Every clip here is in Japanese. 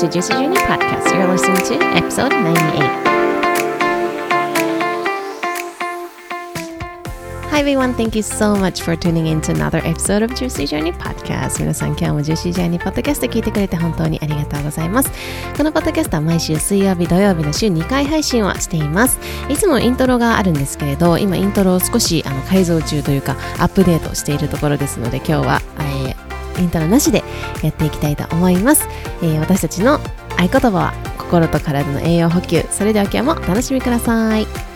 to Juicy Journey Podcast. You're listening to episode 98. Hi everyone, thank you so much for tuning in to another episode of Juicy Journey Podcast 皆さん今日も Juicy Journey Podcast 聞いてくれて本当にありがとうございますこのポッドキャストは毎週水曜日土曜日の週2回配信をしていますいつもイントロがあるんですけれど今イントロを少しあの改造中というかアップデートしているところですので今日は、えー、イントロなしでやっていきたいと思います、えー、私たちの合言葉は心と体の栄養補給。それでは今日もお楽しみください。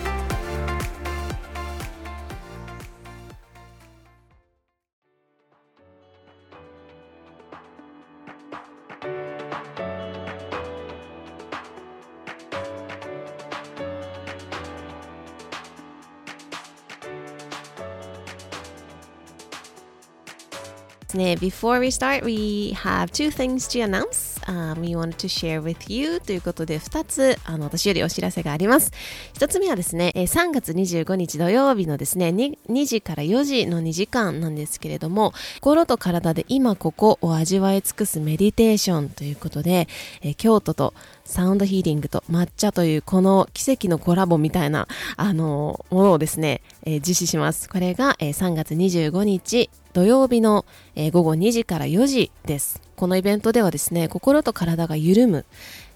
Now before we start, we have two things to announce. Um, we wanted to share with you ということで2つあの私よりお知らせがあります。1つ目はですね、3月25日土曜日のですね 2, 2時から4時の2時間なんですけれども心と体で今ここを味わい尽くすメディテーションということで、え京都とサウンドヒーリングと抹茶というこの奇跡のコラボみたいなあのものをですね、えー、実施します。これが、えー、3月25日土曜日の、えー、午後2時から4時です。このイベントではですね、心と体が緩む、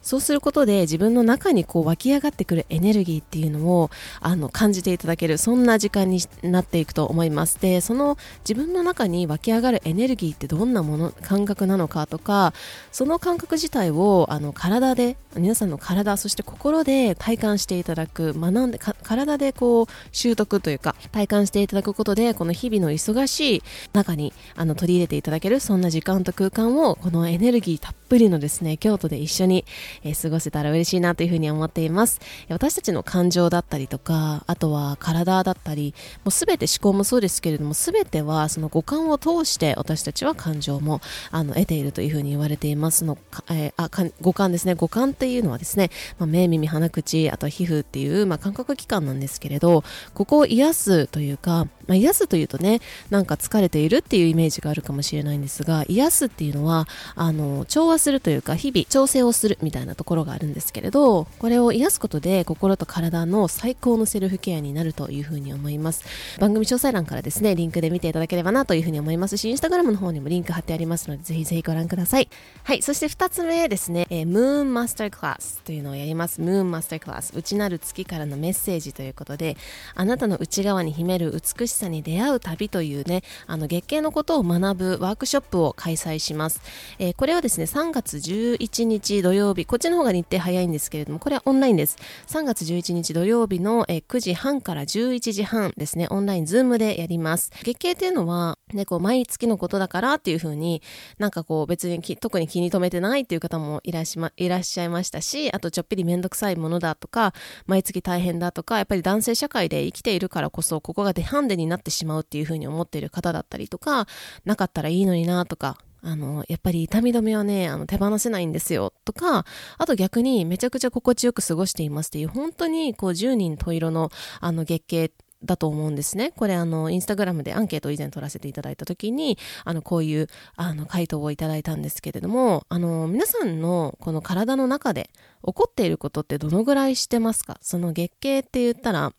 そうすることで自分の中にこう湧き上がってくるエネルギーっていうのをあの感じていただけるそんな時間になっていくと思います。でその自分の中に湧き上がるエネルギーってどんなもの感覚なのかとかその感覚自体をあの体で皆さんの体そして心で体感していただく学んで体でこう習得というか体感していただくことでこの日々の忙しい中にあの取り入れていただけるそんな時間と空間をこのエネルギーたっぷりのですね京都で一緒にえ、過ごせたら嬉しいなというふうに思っています。私たちの感情だったりとかあとは体だったりもう全て思考もそうですけれども全てはその五感を通して私たちは感情もあの得ているというふうに言われています。の、えー、あ五感ですね。五感っていうのはですね、まあ、目耳鼻口あと皮膚っていう、まあ、感覚器官なんですけれどここを癒すというか、まあ、癒すというとねなんか疲れているっていうイメージがあるかもしれないんですが癒すっていうのはあの調和するというか日々調整をするみたいなところがあるんですけれどこれを癒すことで心と体の最高のセルフケアになるというふうに思います。番組詳細欄からですねリンクで見ていただければなというふうに思いますしインスタグラムの方にもリンク貼ってありますのでぜひぜひご覧ください。はいそして2つ目ですね、えー、ムーンマスタークラスというのをやります。ムーンマスタークラス内なる月からのメッセージということであなたの内側に秘める美しさに出会う旅というねあの月経のことを学ぶワークショップを開催します、えー、これはですね3 3月11日土曜日こっちの方が日程早いんですけれども、これはオンラインです。3月11日土曜日の9時半から11時半ですね、オンライン、ズームでやります。月経っていうのは、ね、こう、毎月のことだからっていうふうに、なんかこう、別に特に気に留めてないっていう方もいらっしゃ、ま、いらっしゃいましたし、あとちょっぴりめんどくさいものだとか、毎月大変だとか、やっぱり男性社会で生きているからこそ、ここがデハンデになってしまうっていうふうに思っている方だったりとか、なかったらいいのになとか、あの、やっぱり痛み止めはね、あの、手放せないんですよ、とか、あと逆にめちゃくちゃ心地よく過ごしていますっていう、本当にこう、10人十色の、あの、月経だと思うんですね。これあの、インスタグラムでアンケート以前取らせていただいた時に、あの、こういう、あの、回答をいただいたんですけれども、あの、皆さんのこの体の中で起こっていることってどのぐらいしてますか？その月経って言ったら、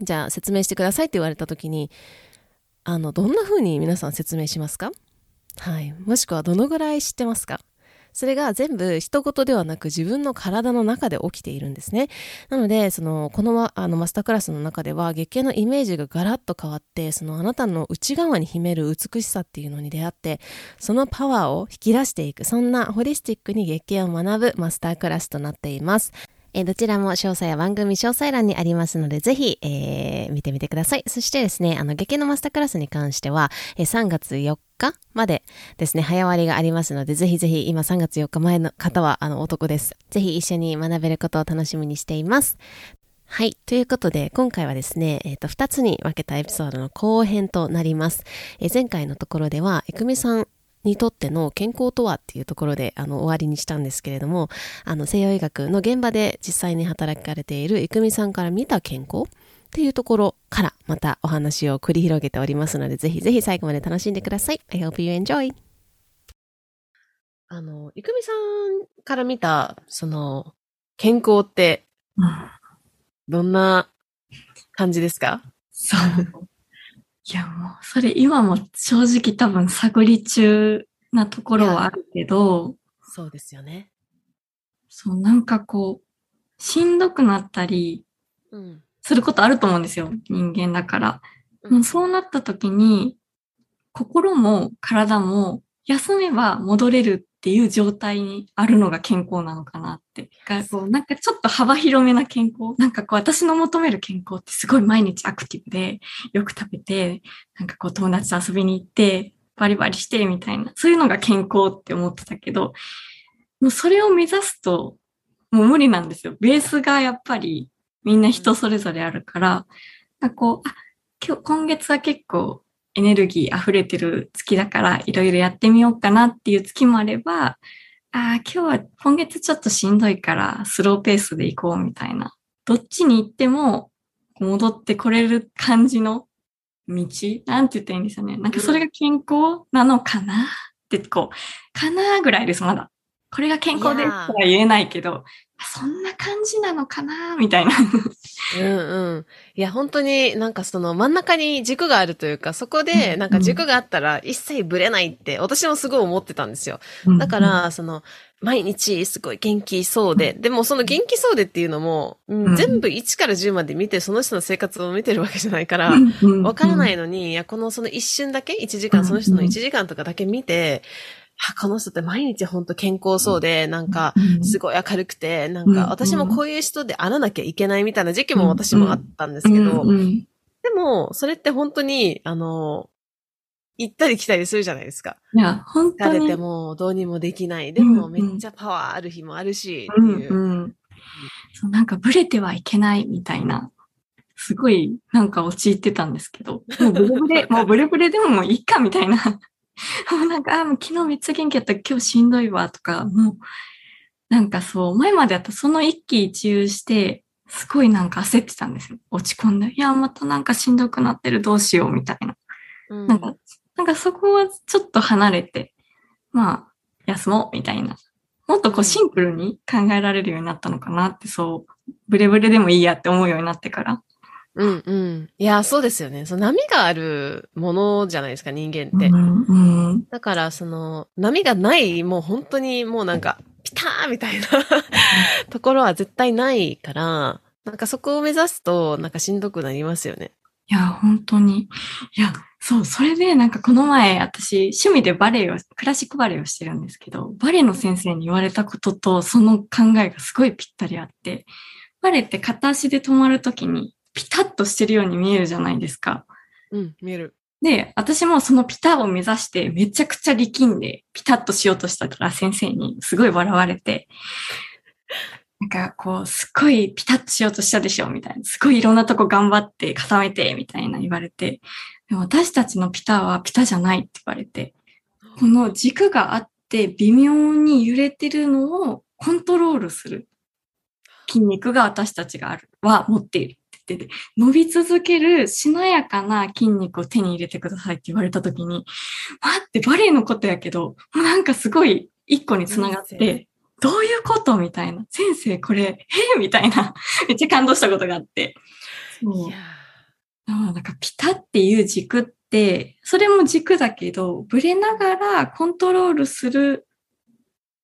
じゃあ説明してくださいって言われた時に、あの、どんな風に皆さん説明しますか？はい。もしくはどのぐらい知ってますか？それが全部一言ではなく自分の体の中で起きているんですね。なので、その、このあのマスタークラスの中では月経のイメージがガラッと変わって、そのあなたの内側に秘める美しさっていうのに出会って、そのパワーを引き出していく、そんなホリスティックに月経を学ぶマスタークラスとなっています。えー、どちらも詳細は番組詳細欄にありますので、ぜひ、えー、見てみてください。そしてですね、あの、月経のマスタークラスに関しては、えー、3月4日までですね、早割がありますので、ぜひぜひ今3月4日前の方は、あの、お得です。ぜひ一緒に学べることを楽しみにしています。はい。ということで、今回はですね、えっ、ー、と、2つに分けたエピソードの後編となります。えー、前回のところでは、えくみさんにとっての健康とはっていうところであの終わりにしたんですけれどもあの西洋医学の現場で実際に働かれている郁美さんから見た健康っていうところからまたお話を繰り広げておりますのでぜひぜひ最後まで楽しんでください。I hope you enjoy! あの、いくみさんから見た、その、健康って、うんどんな感じですか？そう。いや、もう、それ今も正直多分探り中なところはあるけど、そうですよね。そう、なんかこう、しんどくなったりうん。することあると思うんですよ。人間だから。うもうそうなった時に、心も体も休めば戻れるっていう状態にあるのが健康なのかなって。がこうなんかちょっと幅広めな健康。なんかこう私の求める健康ってすごい毎日アクティブで、よく食べて、なんかこう友達と遊びに行って、バリバリしてみたいな。そういうのが健康って思ってたけど、もうそれを目指すと、もう無理なんですよ。ベースがやっぱりみんな人それぞれあるから、なんかこう、あ、今日、今月は結構エネルギー溢れてる月だからいろいろやってみようかなっていう月もあれば、ああ、今日は今月ちょっとしんどいからスローペースで行こうみたいな。どっちに行っても戻ってこれる感じの道なんて言ったらいいんですよね。なんかそれが健康なのかなってこう、かなぐらいです、まだ。これが健康ですとは言えないけど、そんな感じなのかな？みたいな。うんうん。いや、本当になんかその真ん中に軸があるというか、そこでなんか軸があったら一切ブレないって、私もすごい思ってたんですよ。だか、ら、その、毎日すごい元気そうで、でもその元気そうでっていうのも、うんうん。全部1から10まで見て、その人の生活を見てるわけじゃないから、わわからないのに、いや、このその一瞬だけ、1時間、その人の1時間とかだけ見て、あ、この人って毎日本当健康そうで、なんか、すごい明るくて、なんうんか、私もこういう人であらなきゃいけないみたいな時期も私もあったんですけど、でも、それって本当に、あの、行ったり来たりするじゃないですか。いや、本当に。疲れてもどうにもできない。でも、うんめっちゃパワーある日もあるし、うんっていう。うん。そう、なんかブレてはいけないみたいな、すごいなんか陥ってたんですけど、もうブレブレ、もうブレブレでももういいかみたいな。も うなんか、あ、もう昨日めっちゃ元気やった今日しんどいわとか、もう、なんかそう、前までやったらその一喜一憂して、すごいなんか焦ってたんですよ。落ち込んで。いや、またなんかしんどくなってる、どうしようみたいな。うんなんか、なんかそこはちょっと離れて、まあ、休もうみたいな。もっとこうシンプルに考えられるようになったのかなって、そう、ブレブレでもいいやって思うようになってから。うんうん。いや、そうですよね。その波があるものじゃないですか、人間って。うん、うん。だから、その、波がない、もう本当にもうなんか、ピターンみたいなところは絶対ないから、なんかそこを目指すと、なんかしんどくなりますよね。いや、本当に。いや、そう、それでなんかこの前、私、趣味でバレエを、クラシックバレエをしてるんですけど、バレエの先生に言われたことと、その考えがすごいぴったりあって、バレエって片足で止まるときに、ピタッとしてるように見えるじゃないですか。うん、見える。で、私もそのピタを目指してめちゃくちゃ力んでピタッとしようとしたから先生にすごい笑われて、なんかこう、すっごいピタッとしようとしたでしょみたいな。すごいいろんなとこ頑張って固めてみたいな言われて、でも私たちのピタはピタじゃないって言われて、この軸があって微妙に揺れてるのをコントロールする筋肉が私たちがある、は持っているっててて、伸び続けるしなやかな筋肉を手に入れてくださいって言われたときに、待って、バレエのことやけど、なんかすごい一個につながって、どういうことみたいな。先生、これ、えみたいな。めっちゃ感動したことがあって。そうなんかピタっていう軸って、それも軸だけど、ブレながらコントロールする、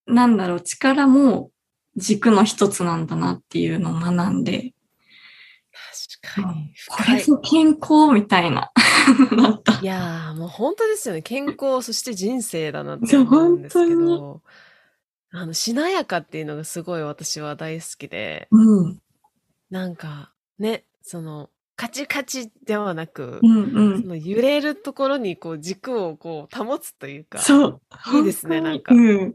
なんだろう、力も軸の一つなんだなっていうのを学んで、確かに。こ。れぞ健康みたいな、なった。いやー、もう本当ですよね。健康、そして人生だなって思うんですけ本ど、あの、しなやかっていうのがすごい私は大好きで、うん、なんか、ね、その、カチカチではなくう、ん、うんそ。の揺れるところにこう軸をこう保つというか、そう。いいですねなんかうん。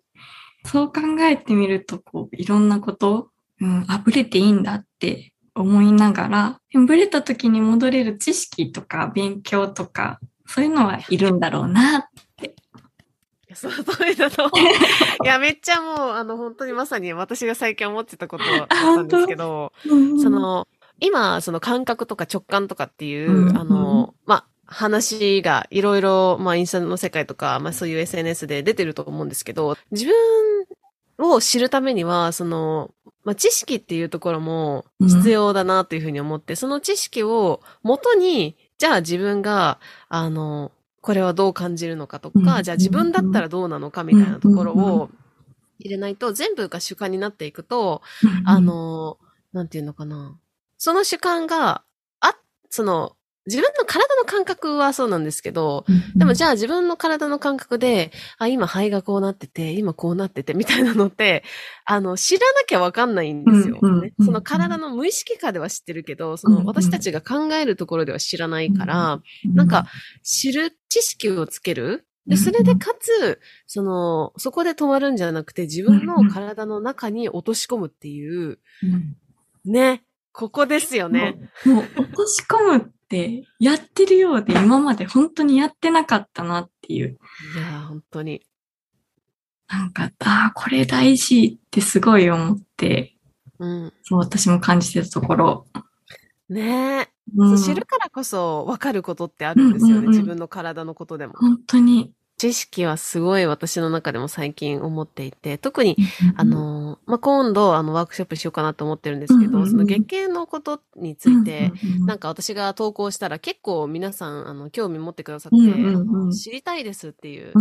そう考えてみると、こう、いろんなこと、うん、あ、ブレていいんだって思いながら、ブレた時に戻れる知識とか勉強とか、そういうのはいるんだろうな。いやその通りだと。いや、めっちゃもう、あの、本当にまさに私が最近思ってたことだったんですけど、そ、の、今、その感覚とか直感とかっていう、うんあの、まあ、話がいろいろ、まあインスタの世界とか、まあそういう SNS で出てると思うんですけど、自分を知るためには、その、まあ知識っていうところも必要だなというふうに思って、うん、その知識を元に、じゃあ自分が、あの、これはどう感じるのかとか、うん、じゃあ自分だったらどうなのかみたいなところを入れないと、全部が主観になっていくと、あの、なんていうのかな。その主観が、あ、その、自分の体の感覚はそうなんですけど、でもじゃあ自分の体の感覚で、あ、今肺がこうなってて、今こうなってて、みたいなのって、あの、知らなきゃわかんないんですよ、ね。その体の無意識化では知ってるけど、その私たちが考えるところでは知らないから、なんか、知る知識をつける。で、それでかつ、その、そこで止まるんじゃなくて、自分の体の中に落とし込むっていう、ね、ここですよね。もう、落とし込むやってるようで今まで本当にやってなかったなっていう。いや本当に。なんか、ああ、これ大事ってすごい思って、うん、そう私も感じてたところ。ねえ、うん、知るからこそ分かることってあるんですよね、うんうんうん、自分の体のことでも。本当に。知識はすごい私の中でも最近思っていて、特に、あの、まあ、今度、あの、ワークショップしようかなと思ってるんですけど、その月経のことについて、なんか私が投稿したら結構皆さん、あの、興味持ってくださって、知りたいですっていう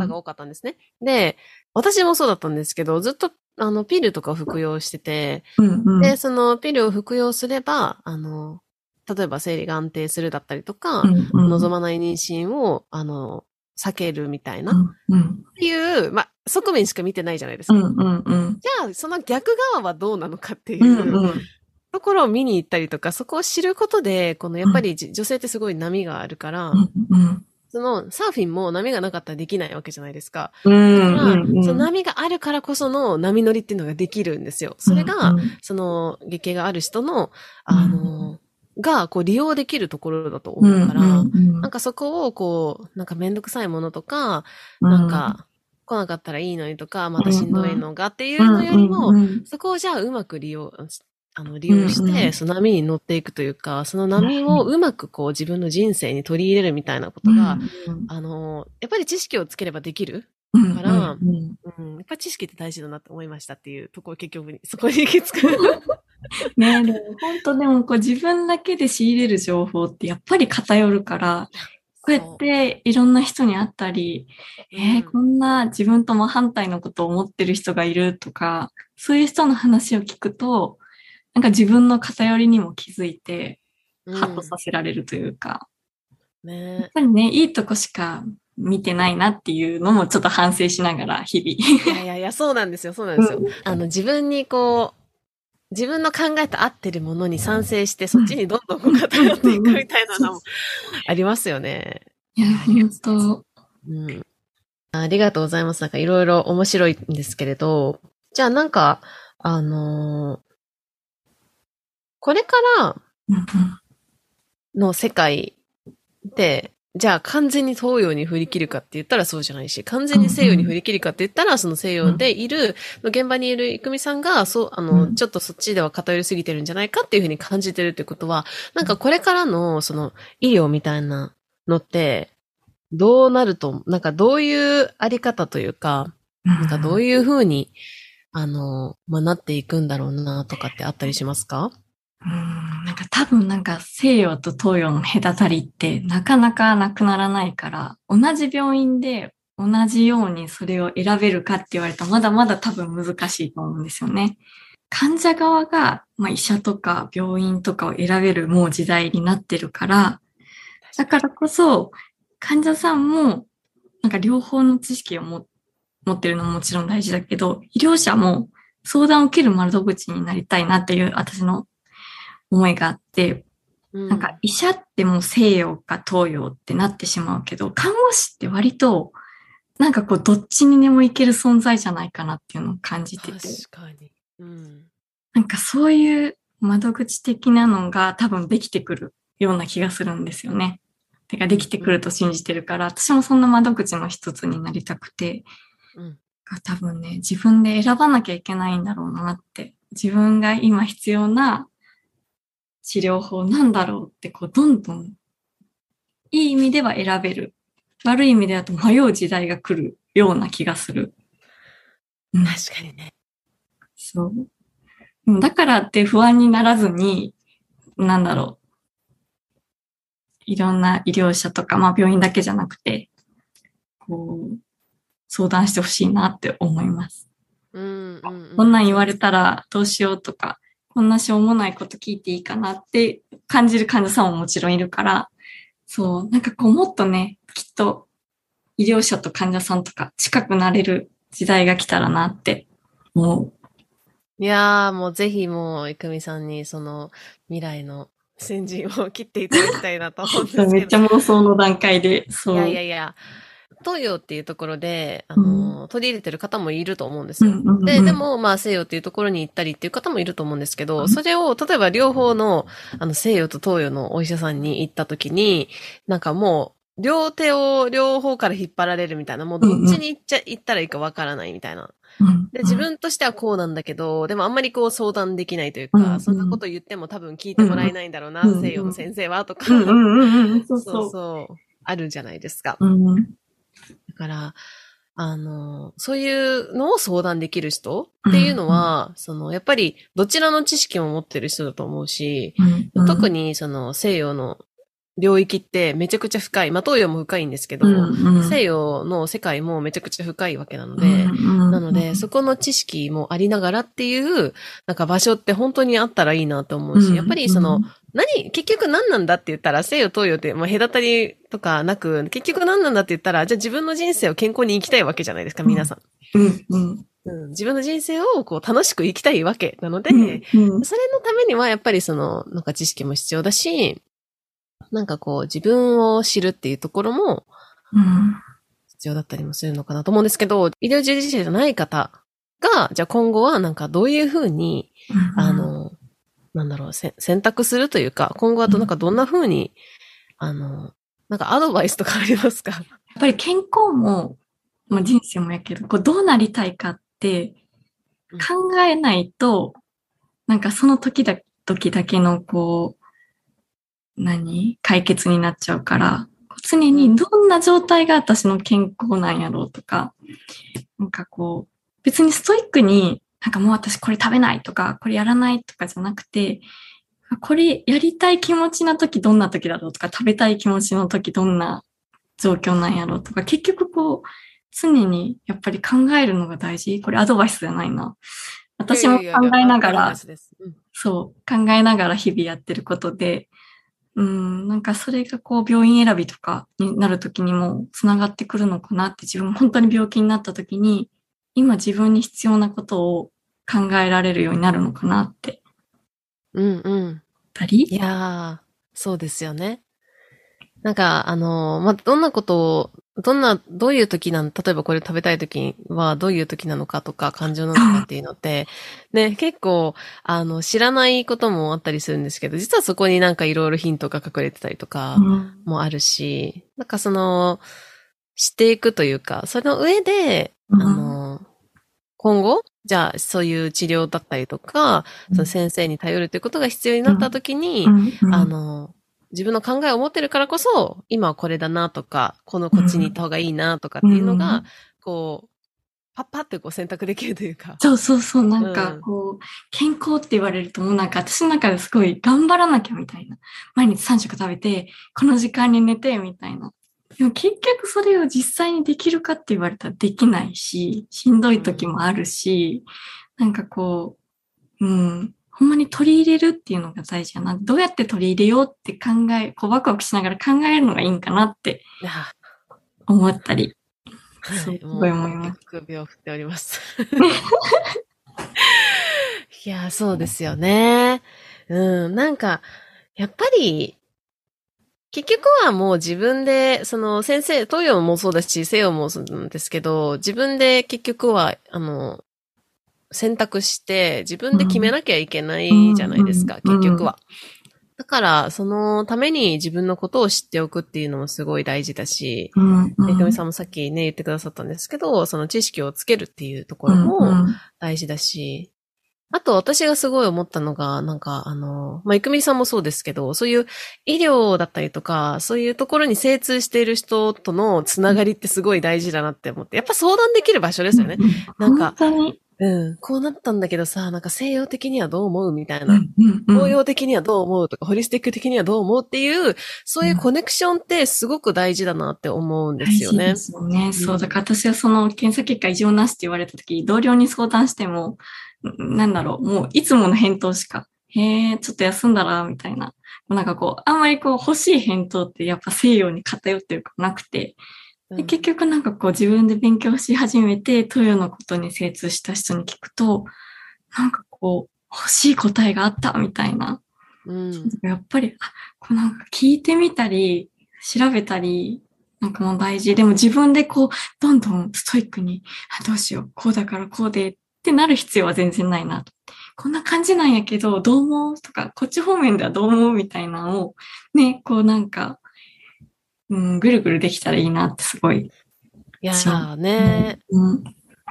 方が多かったんですね。で、私もそうだったんですけど、ずっと、あの、ピルとかを服用してて、で、そのピルを服用すれば、あの、例えば生理が安定するだったりとか、望まない妊娠を、あの、避けるみたいな、うん、っていう、まあ、側面しか見てないじゃないですか。うんうんうん、じゃあ、その逆側はどうなのかっていう、うんうん、ところを見に行ったりとか、そこを知ることで、このやっぱり、女性ってすごい波があるから、うんうん、そのサーフィンも波がなかったらできないわけじゃないですか。うんうんうん、その波があるからこその波乗りっていうのができるんですよ。それが、うんうん、その月経がある人の、あの、が、こう、利用できるところだと思うから、うんうんうん、なんかそこを、こう、なんかめんどくさいものとか、なんか、来なかったらいいのにとか、またしんどいのがっていうのよりも、そこをじゃあうまく利用、あの、利用して、その波に乗っていくというか、その波をうまくこう自分の人生に取り入れるみたいなことが、あの、やっぱり知識をつければできるから、うん、うん、やっぱ知識って大事だなって思いましたっていうところ結局に、そこに行き着く。ねでも本当でもこう自分だけで仕入れる情報ってやっぱり偏るから、こうやっていろんな人に会ったり、えー、こんな自分と真反対のことを思ってる人がいるとか、そういう人の話を聞くと、なんか自分の偏りにも気づいて、ハッとさせられるというか、うん、ね、やっぱりね、いいとこしか見てないなっていうのもちょっと反省しながら、日々。いやいやいや、そうなんですよ、そうなんですよ。あの、自分にこう、自分の考えと合ってるものに賛成して、そっちにどんどんこう偏っていくみたいなのもありますよね。いや、本当うん。ありがとうございます。なんかいろいろ面白いんですけれど、じゃあなんか、あのー、これからの世界で、じゃあ完全に東洋に振り切るかって言ったらそうじゃないし、完全に西洋に振り切るかって言ったら、その西洋でいる、現場にいるいくみさんが、そう、あの、ちょっとそっちでは偏りすぎてるんじゃないかっていうふうに感じてるってことは、なんかこれからの、その、医療みたいなのって、どうなると、なんかどういうあり方というか、なんかどういうふうに、あの、まあ、なっていくんだろうなとかってあったりしますか？うん、なんか多分なんか西洋と東洋の隔たりってなかなかなくならないから、同じ病院で同じようにそれを選べるかって言われたらまだまだ多分難しいと思うんですよね。患者側が、まあ、医者とか病院とかを選べるもう時代になってるから、だからこそ患者さんもなんか両方の知識を持ってるのももちろん大事だけど、医療者も相談を受ける窓口になりたいなっていう私の思いがあって、うん、なんか医者ってもう西洋か東洋ってなってしまうけど、看護師って割と、なんかこう、どっちにでもいける存在じゃないかなっていうのを感じてて。確かに。うん、なんかそういう窓口的なのが多分できてくるような気がするんですよね。てかできてくると信じてるから、私もそんな窓口の一つになりたくて、うん、多分ね、自分で選ばなきゃいけないんだろうなって。自分が今必要な治療法なんだろうって、こう、どんどんいい意味では選べる。悪い意味でだと迷う時代が来るような気がする。うん確かにね。そう。だからって不安にならずに、なんだろう。いろんな医療者とか、まあ病院だけじゃなくて、こう、相談してほしいなって思います。うんうん、うん。こんなん言われたらどうしようとか、こんなしょうもないこと聞いていいかなって感じる患者さんももちろんいるから、そう、なんかこうもっとね、きっと医療者と患者さんとか近くなれる時代が来たらなって思う。いやー、もうぜひもう、いくみさんにその未来の先陣を切っていただきたいなと思うんですけど。めっちゃ妄想の段階で、そう。いやいやいや、東洋っていうところで、あの、取り入れてる方もいると思うんですよ。で、でも、まあ、西洋っていうところに行ったりっていう方もいると思うんですけど、うん。それを、例えば両方の、あの、西洋と東洋のお医者さんに行った時に、なんかもう、両手を両方から引っ張られるみたいな、もうどっちに行っちゃ、行ったらいいかわからないみたいな。うん。で、自分としてはこうなんだけど、でもあんまりこう相談できないというか、うんうん。そんなこと言っても多分聞いてもらえないんだろうな、うんうん西洋の先生は、とか、そうそそうあるじゃないですか。うんだから、あの、そういうのを相談できる人っていうのは、その、やっぱり、どちらの知識も持ってる人だと思うし、うん特にその、西洋の領域ってめちゃくちゃ深い。まあ、東洋も深いんですけど、西洋の世界もめちゃくちゃ深いわけなので、なので、そこの知識もありながらっていう、なんか場所って本当にあったらいいなと思うし、やっぱりその、、何、結局何なんだって言ったら、西洋東洋って、まあ、隔たりとかなく、結局何なんだって言ったら、じゃあ自分の人生を健康に生きたいわけじゃないですか、皆さん。うん。うん。うん、自分の人生をこう楽しく生きたいわけなので、うん。うん。それのためにはやっぱりその、なんか知識も必要だし、なんかこう自分を知るっていうところもうん。必要だったりもするのかなと思うんですけど、医療従事者じゃない方が、じゃあ今後はなんかどういうふうにあ、の、なんだろう、せ選択するというか、今後はとなんかどんな風に、あの、なんかアドバイスとかありますか？やっぱり健康も、まあ、人生もやけど、こうどうなりたいかって考えないと、なんかその時だ、時だけのこう、何？解決になっちゃうから、常にどんな状態が私の健康なんやろうとか、なんかこう、別にストイックに、なんかもう私これ食べないとか、これやらないとかじゃなくて、これやりたい気持ちの時どんな時だろうとか、食べたい気持ちの時どんな状況なんやろうとか、結局こう、常にやっぱり考えるのが大事。これアドバイスじゃないな。私も考えながら、そう、考えながら日々やってることで、うん、なんかそれがこう病院選びとかになるときにもつながってくるのかなって自分本当に病気になったときに、今自分に必要なことを考えられるようになるのかなって。うんうん。たり？いやー、そうですよね。なんか、あのー、まあ、どんなことを、どんな、どういう時なの、例えばこれ食べたい時はどういう時なのかとか、感情なのかっていうのって、ね、結構、あの、知らないこともあったりするんですけど、実はそこになんかいろいろヒントが隠れてたりとかうんもあるし、なんかその、知っていくというか、その上で、あの、今後、じゃあそういう治療だったりとか、その先生に頼るということが必要になった時に、うん。あの、自分の考えを持ってるからこそ、今はこれだなとか、このこっちに行った方がいいなとかっていうのが、うん。こう、パッパってこう選択できるというか。そうそうそう、なん。うんかこう、健康って言われるともうなんか私の中ですごい頑張らなきゃみたいな。毎日3食食べて、この時間に寝てみたいな。でも結局それを実際にできるかって言われたらできないし、しんどい時もあるし、なんかこう、うん、ほんまに取り入れるっていうのが大事やな。どうやって取り入れようって考え、こうワクワクしながら考えるのがいいんかなって思ったり。すごい思いますもう首を振っております。いや、そうですよね。うん、なんか、やっぱり、結局はもう自分で、その先生、東洋もそうだし、西洋もそうなんですけど、自分で結局は、あの、選択して、自分で決めなきゃいけないじゃないですか、うん結局は。だから、そのために自分のことを知っておくっていうのもすごい大事だし、うん、みさんもさっきね、言ってくださったんですけど、その知識をつけるっていうところうんもうん。大事だし、あと私がすごい思ったのが、なんかあの、まあ、いくみさんもそうですけど、そういう医療だったりとか、そういうところに精通している人とのつながりってすごい大事だなって思って、やっぱ相談できる場所ですよね。なんか、本当にうん、こうなったんだけどさ、なんか西洋的にはどう思うみたいな。東洋的にはどう思うとか、ホリスティック的にはどう思うっていう、そういうコネクションってすごく大事だなって思うんですよね。ですよね。そう、だから私はその検査結果異常なしって言われた時、同僚に相談しても、なんだろう、もういつもの返答しか、へえ、ちょっと休んだら、みたいな。なんかこう、あんまりこう欲しい返答ってやっぱ西洋に偏ってるかなくて、で結局なんかこう自分で勉強し始めて、トヨのことに精通した人に聞くと、なんかこう、欲しい答えがあったみたいな。うん、やっぱり、あ、こうなんか聞いてみたり、調べたり、なんかもう大事。でも自分でこう、どんどんストイックに、あどうしよう、こうだからこうでってなる必要は全然ないなと。こんな感じなんやけど、どう思う？とか、こっち方面ではどう思う？みたいなのを、ね、こうなんか、うん、ぐるぐるできたらいいなってすごい。いやーね、う。ん、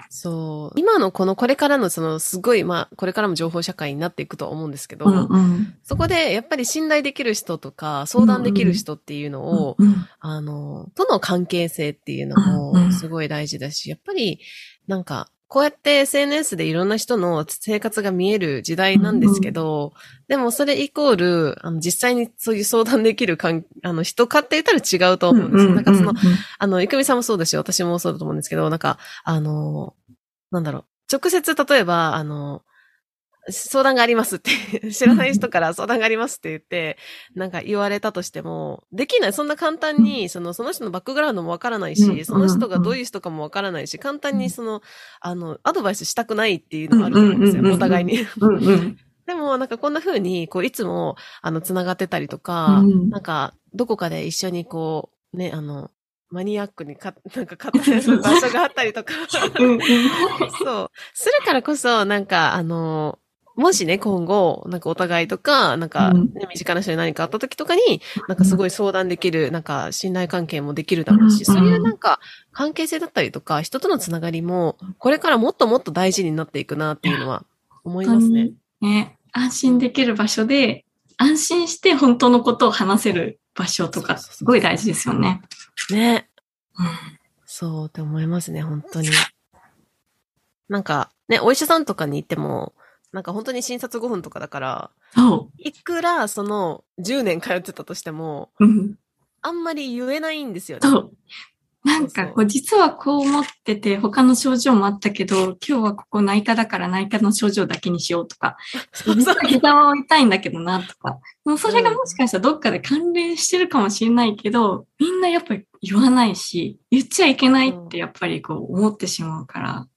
そう。今のこのこれからのそのすごい、まあ、これからも情報社会になっていくと思うんですけど、うんうん、そこでやっぱり信頼できる人とか、相談できる人っていうのを、うんうん、あの、との関係性っていうのもすごい大事だし、やっぱり、なんか、こうやって SNS でいろんな人の生活が見える時代なんですけど、うんでもそれイコール、あの、実際にそういう相談できるかん、あの、人かって言ったら違うと思うんですよ。なんかその、あの、いくみさんもそうですし、私もそうだと思うんですけど、なんか、あの、なんだろう、直接例えば、あの、相談がありますって。知らない人から相談がありますって言って、なんか言われたとしても、できない。そんな簡単に、その、その人のバックグラウンドもわからないし、その人がどういう人かもわからないし、簡単にその、あの、アドバイスしたくないっていうのがあると思うんですよ、お互いに。でも、なんかこんな風に、こう、いつも、あの、繋がってたりとか、なんか、どこかで一緒にこう、ね、あの、マニアックにか、なんか語れる場所があったりとか。そう。するからこそ、なんか、あの、もしね、今後、なんかお互いとか、なんか、ね、身近な人に何かあった時とかに、なんかすごい相談できる、なんか信頼関係もできるだろうし、そういうなんか関係性だったりとか、人とのつながりも、これからもっともっと大事になっていくなっていうのは思いますね。ね、安心できる場所で、安心して本当のことを話せる場所とか、すごい大事ですよね。ね。うん、そうって思いますね、本当に。なんか、ね、お医者さんとかに行っても、なんか本当に診察5分とかだから、いくらその10年通ってたとしても、うん、あんまり言えないんですよね。なんかこう実はこう思ってて他の症状もあったけど、今日はここ内科だから内科の症状だけにしようとか、そうそう。膝は痛いんだけどなとか、もうそれがもしかしたらどっかで関連してるかもしれないけど、みんなやっぱり言わないし、言っちゃいけないってやっぱりこう思ってしまうから、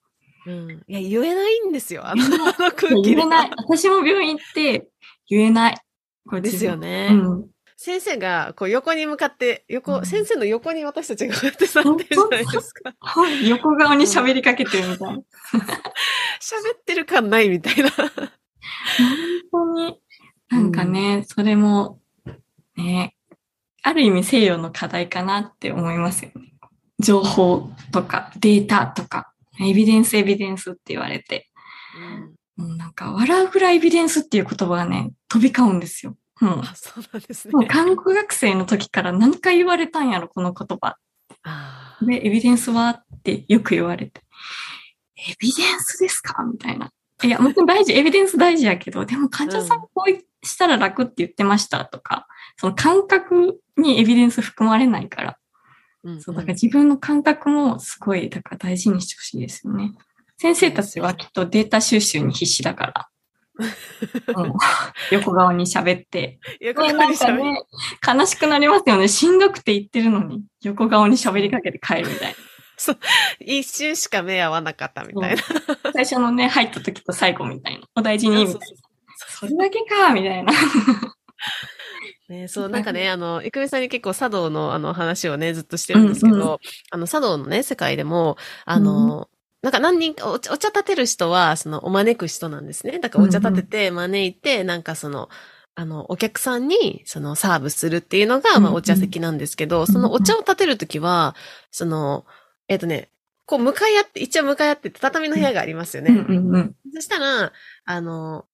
うん。いや、言えないんですよ。あの空気言えない。私も病院行って言えない。こですよね。うん、先生が、こう横に向かって、横、うん、先生の横に私たちがこうやって座ってるじゃないですか。はい、横側に喋りかけてるみたいな。喋ってる感ないみたいな。本当に。なんかね、うん、それも、ね、ある意味西洋の課題かなって思いますよね。情報とかデータとかエビデンスエビデンスって言われて、うん、なんか笑うぐらいエビデンスっていう言葉がね、飛び交うんですよ。うん、あそうなんですね。もう看護学生の時から何回言われたんやろ、この言葉。で、エビデンスはってよく言われて、エビデンスですか？みたいな。いや、もちろん大事、エビデンス大事やけど、でも患者さんこうしたら楽って言ってましたとか、その感覚にエビデンス含まれないから、そう、だから自分の感覚もすごい、だから大事にしてほしいですよね。先生たちはきっとデータ収集に必死だから。うん、横側に喋って。横側に喋ね、悲しくなりますよね。しんどくて言ってるのに、横顔に喋りかけて帰るみたいな。そう。一瞬しか目合わなかったみたいな。最初のね、入った時と最後みたいな。お大事に、みたいな。それだけか、みたいな。ね、そう、なんかね、あの、いくみさんに結構茶道のあの話をね、ずっとしてるんですけど、うんうん、あの、茶道のね、世界でも、あの、うん、なんか何人かお、お茶立てる人は、その、お招く人なんですね。だからお茶立てて招いて、なんかその、あの、お客さんに、その、サーブするっていうのが、まあ、お茶席なんですけど、そのお茶を立てるときは、その、えっ、ー、とね、こう向かい合って、一応向かい合ってて畳の部屋がありますよね。うんうんうん。そしたら、あの、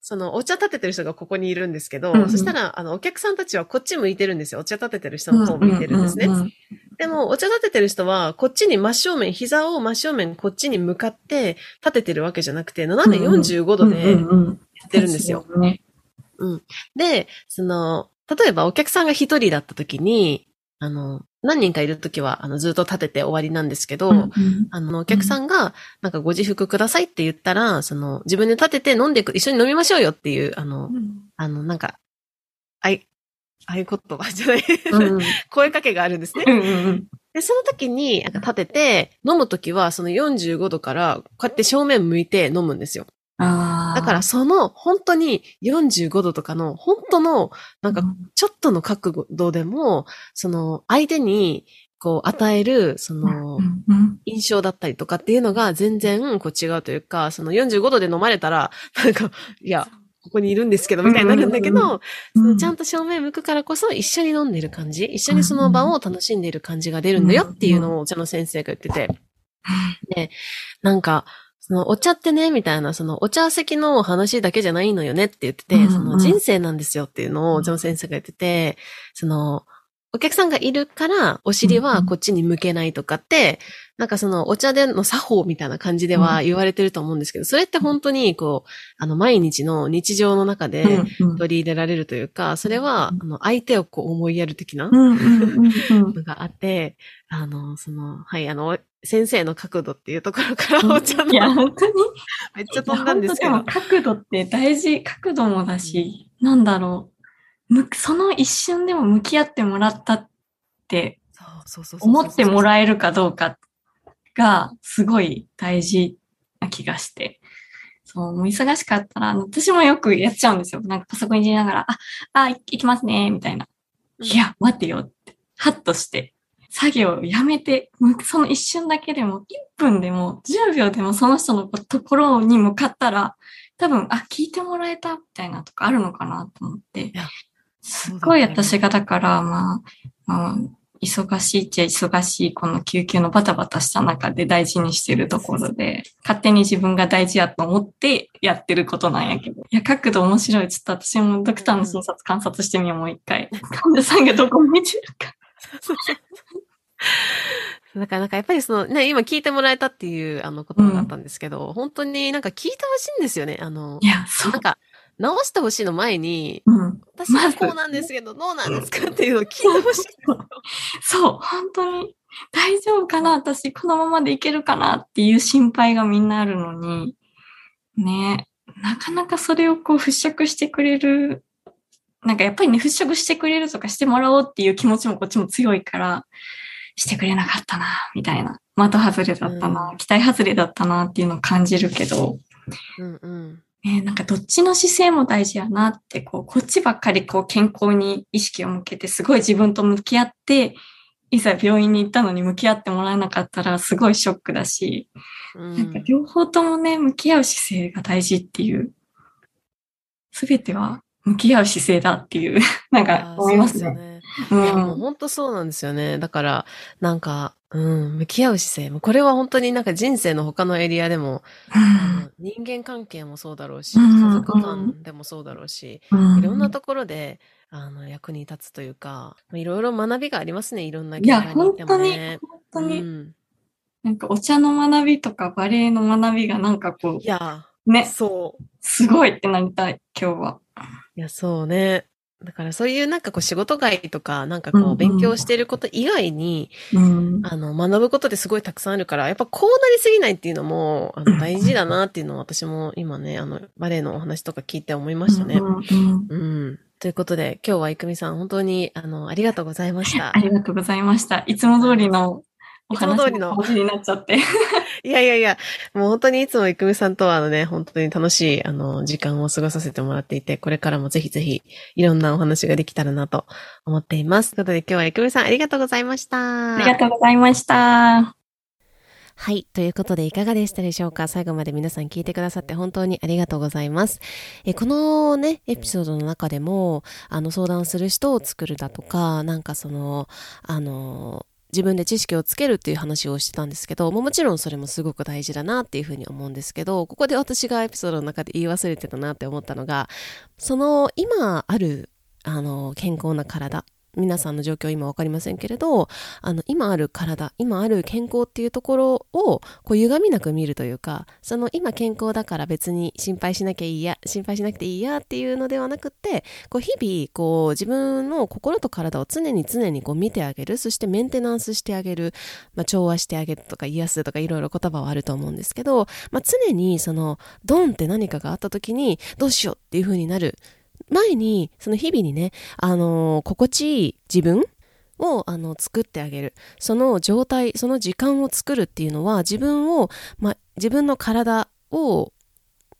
そのお茶立ててる人がここにいるんですけど、うんうんそしたら、あの、お客さんたちはこっち向いてるんですよ。お茶立ててる人の方向いてるんですね。うんうんうんでも、お茶立ててる人は、こっちに真正面、膝を真正面こっちに向かって立ててるわけじゃなくて、斜め45度でやうんうんうんってるんですよ。で、その、例えばお客さんが一人だった時に、あの、何人かいる時は、あの、ずっと立てて終わりなんですけど、うんうん。あの、お客さんが、なんかご自服くださいって言ったら、その、自分で立てて飲んでいく、一緒に飲みましょうよっていう、あの、あの、なんか、あい、合言葉じゃない、うん 声かけがあるんですね。うんうんで、その時に、なんか立てて、飲む時は、その45度から、こうやって正面向いて飲むんですよ。だから、その、本当に45度とかの、本当の、なんか、ちょっとの角度でも、その、相手に、こう、与える、その印象だったりとかっていうのが全然こう違うというか、その45度で飲まれたら、なんか、いや、ここにいるんですけど、みたいになるんだけど、そのちゃんと正面向くからこそ一緒に飲んでる感じ、一緒にその場を楽しんでいる感じが出るんだよっていうのをお茶の先生が言ってて、で、なんか、そのお茶ってね、みたいな、そのお茶席の話だけじゃないのよねって言ってて、うんうんその人生なんですよっていうのをお茶の先生が言ってて、その、お客さんがいるから、お尻はこっちに向けないとかって、なんかそのお茶での作法みたいな感じでは言われてると思うんですけど、それって本当にこう、あの毎日の日常の中でうんうん。取り入れられるというか、それは、あの相手をこう思いやる的なうんうんうんうん。のがあって、あの、その、はい、あの、先生の角度っていうところからお茶のいや、本当に？めっちゃ飛んだんですけど。角度って大事、角度もだし、なんだろう。むその一瞬でも向き合ってもらったって思ってもえらえるかどうかがすごい大事な気がして。そう、もう忙しかったら、私もよくやっちゃうんですよ。なんかパソコンいじりながら、あ、あ、い行きますね、みたいな。いや、待てよって、ハッとして、作業をやめて、その一瞬だけでも、1分でも10秒でもその人のところに向かったら、多分、あ、聞いてもらえたみたいなとかあるのかなと思ってや。すっごい私がだから、まあ、まあ、忙しいっちゃ忙しい、この救急のバタバタした中で大事にしてるところで、勝手に自分が大事やと思ってやってることなんやけど。いや、角度面白い。ちょっと私もドクターの診察観察してみよう、もう一回。患者さんがどこ向いてるか。だからなんかやっぱりそのね、今聞いてもらえたっていうあのことがあったんですけど、本当になんか聞いてほしいんですよね。あのい、や、そうなん。か直してほしいの前に、うん。私はこうなんですけど、どうなんですかっていうのを聞いてほしい。そう、本当に。大丈夫かな？私、このままでいけるかなっていう心配がみんなあるのに、ね、なかなかそれをこう払拭してくれる、なんかやっぱりね、払拭してくれるとかしてもらおうっていう気持ちもこっちも強いから、してくれなかったな、みたいな。的外れだったな、うん期待外れだったなっていうのを感じるけど、うんうん。ね、なんかどっちの姿勢も大事やなって、こう、こっちばっかりこう健康に意識を向けて、すごい自分と向き合って、いざ病院に行ったのに向き合ってもらえなかったらすごいショックだし、うんなんか両方ともね、向き合う姿勢が大事っていう、すべては向き合う姿勢だっていう、なんか思いますね。そうですよね。ういや、もうん。本当そうなんですよね。だから、なんか、うん、向き合う姿勢も、これは本当になんか人生の他のエリアでも、あの人間関係もそうだろうし、うん家族間でもそうだろうし、うんいろんなところで、あの、役に立つというか、まあいろいろ学びがありますね、いろんないや、現場に行ってもね。本当に、うんなんかお茶の学びとかバレエの学びがなんかこいや、う、ね、そう。すごいってなりたい、今日は。いや、そうね。だからそういうなんかこう仕事外とか、なんかこう勉強してること以外に、うん。あの、学ぶことってすごいたくさんあるから、やっぱこうなりすぎないっていうのも、あの、うん大事だなっていうのを私も今ね、あの、バレエのお話とか聞いて思いましたね。うんうんうん。ということで、今日は郁美さん、本当に、あの、ありがとうございました あ。りがとうございました。いつも通りのおいつも話通りののになっちゃって。いやいやいや、もう本当にいつも郁美さんとはあのね、本当に楽しい、あの、時間を過ごさせてもらっていて、これからもぜひぜひ、いろんなお話ができたらなと思っています。ということで、今日は郁美さん、ありがとうございました。ありがとうございました。はい。ということで、いかがでしたでしょうか？最後まで皆さん聞いてくださって本当にありがとうございます。え、このね、エピソードの中でも、あの、相談する人を作るだとか、なんかその、あの、自分で知識をつけるっていう話をしてたんですけどももちろんそれもすごく大事だなっていうふうに思うんですけどここで私がエピソードの中で言い忘れてたなって思ったのがその今あるあの健康な体皆さんの状況今分かりませんけれどあの今ある体今ある健康っていうところをこう歪みなく見るというかその今健康だから別に心配しなきゃいいや心配しなくていいやっていうのではなくってこう日々こう自分の心と体を常に常にこう見てあげるそしてメンテナンスしてあげる、まあ、調和してあげるとか癒すとかいろいろ言葉はあると思うんですけど、まあ、常にそのドンって何かがあった時にどうしようっていう風になる前に、その日々にね、あのー、心地いい自分をあの作ってあげる。その状態、その時間を作るっていうのは自分を、ま、自分の体を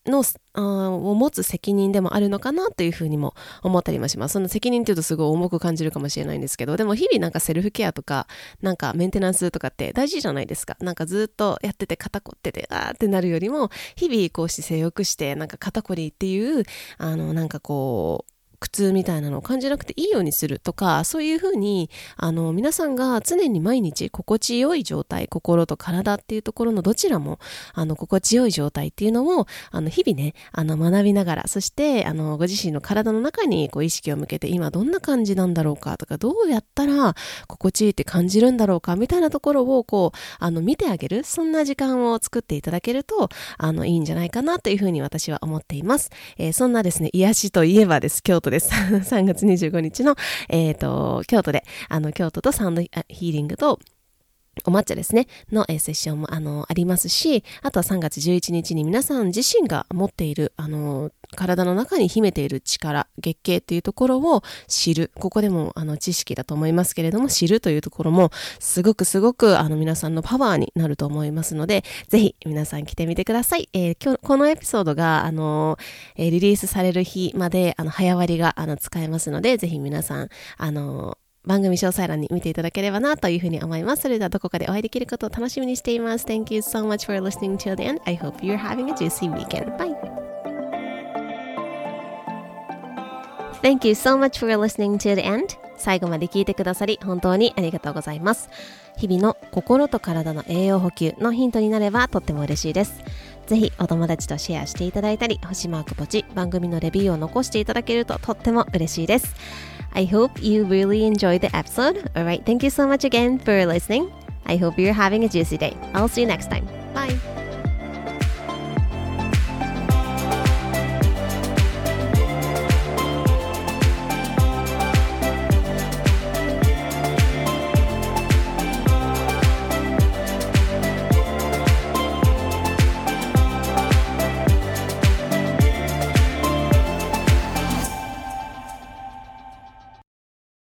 のあを持つ責任でもあるのかなというふうにも思ったりもします。その責任っていうとすごい重く感じるかもしれないんですけど、でも日々なんかセルフケアとか、なんかメンテナンスとかって大事じゃないですか。なんかずっとやってて肩こってて、あーってなるよりも、日々こう姿勢良くして、なんか肩こりっていう、あの、なんかこう、苦痛みたいなのを感じなくていいようにするとか、そういうふうに、あの、皆さんが常に毎日心地よい状態、心と体っていうところのどちらも、あの、心地よい状態っていうのを、あの、日々ね、あの、学びながら、そして、あの、ご自身の体の中に、こう、意識を向けて、今どんな感じなんだろうかとか、どうやったら心地いいって感じるんだろうか、みたいなところを、こう、あの、見てあげる、そんな時間を作っていただけると、あの、いいんじゃないかなというふうに私は思っています。えー、そんなですね、癒しといえばです、京都です。3月25日の、えっ、ー、と、京都で、あの、京都とサウンドヒーリングと、お抹茶ですね、の、えセッションも、あの、ありますし、あとは3月11日に皆さん自身が持っている、あの、体の中に秘めている力、月経っていうところを知る。ここでも、あの、知識だと思いますけれども、知るというところも、すごくすごく、あの、皆さんのパワーになると思いますので、ぜひ、皆さん来てみてください。えー、今日、このエピソードが、あの、え、リリースされる日まで、あの、早割が、あの、使えますので、ぜひ皆さん、あの、番組詳細欄に見ていただければなというふうに思います。それではどこかでお会いできることを楽しみにしています。Thank you so much for listening till the end. I hope you're having a juicy weekend. Bye! Thank you so much for listening to the end. 最後まで聞いてくださり本当にありがとうございます。日々の心と体の栄養補給のヒントになればとっても嬉しいです。ぜひお友達とシェアしていただいたり、星マークポチ、番組のレビューを残していただけるととっても嬉しいです。I hope you really enjoyed the episode. Alright, thank you so much again for listening. I hope you're having a juicy day. I'll see you next time.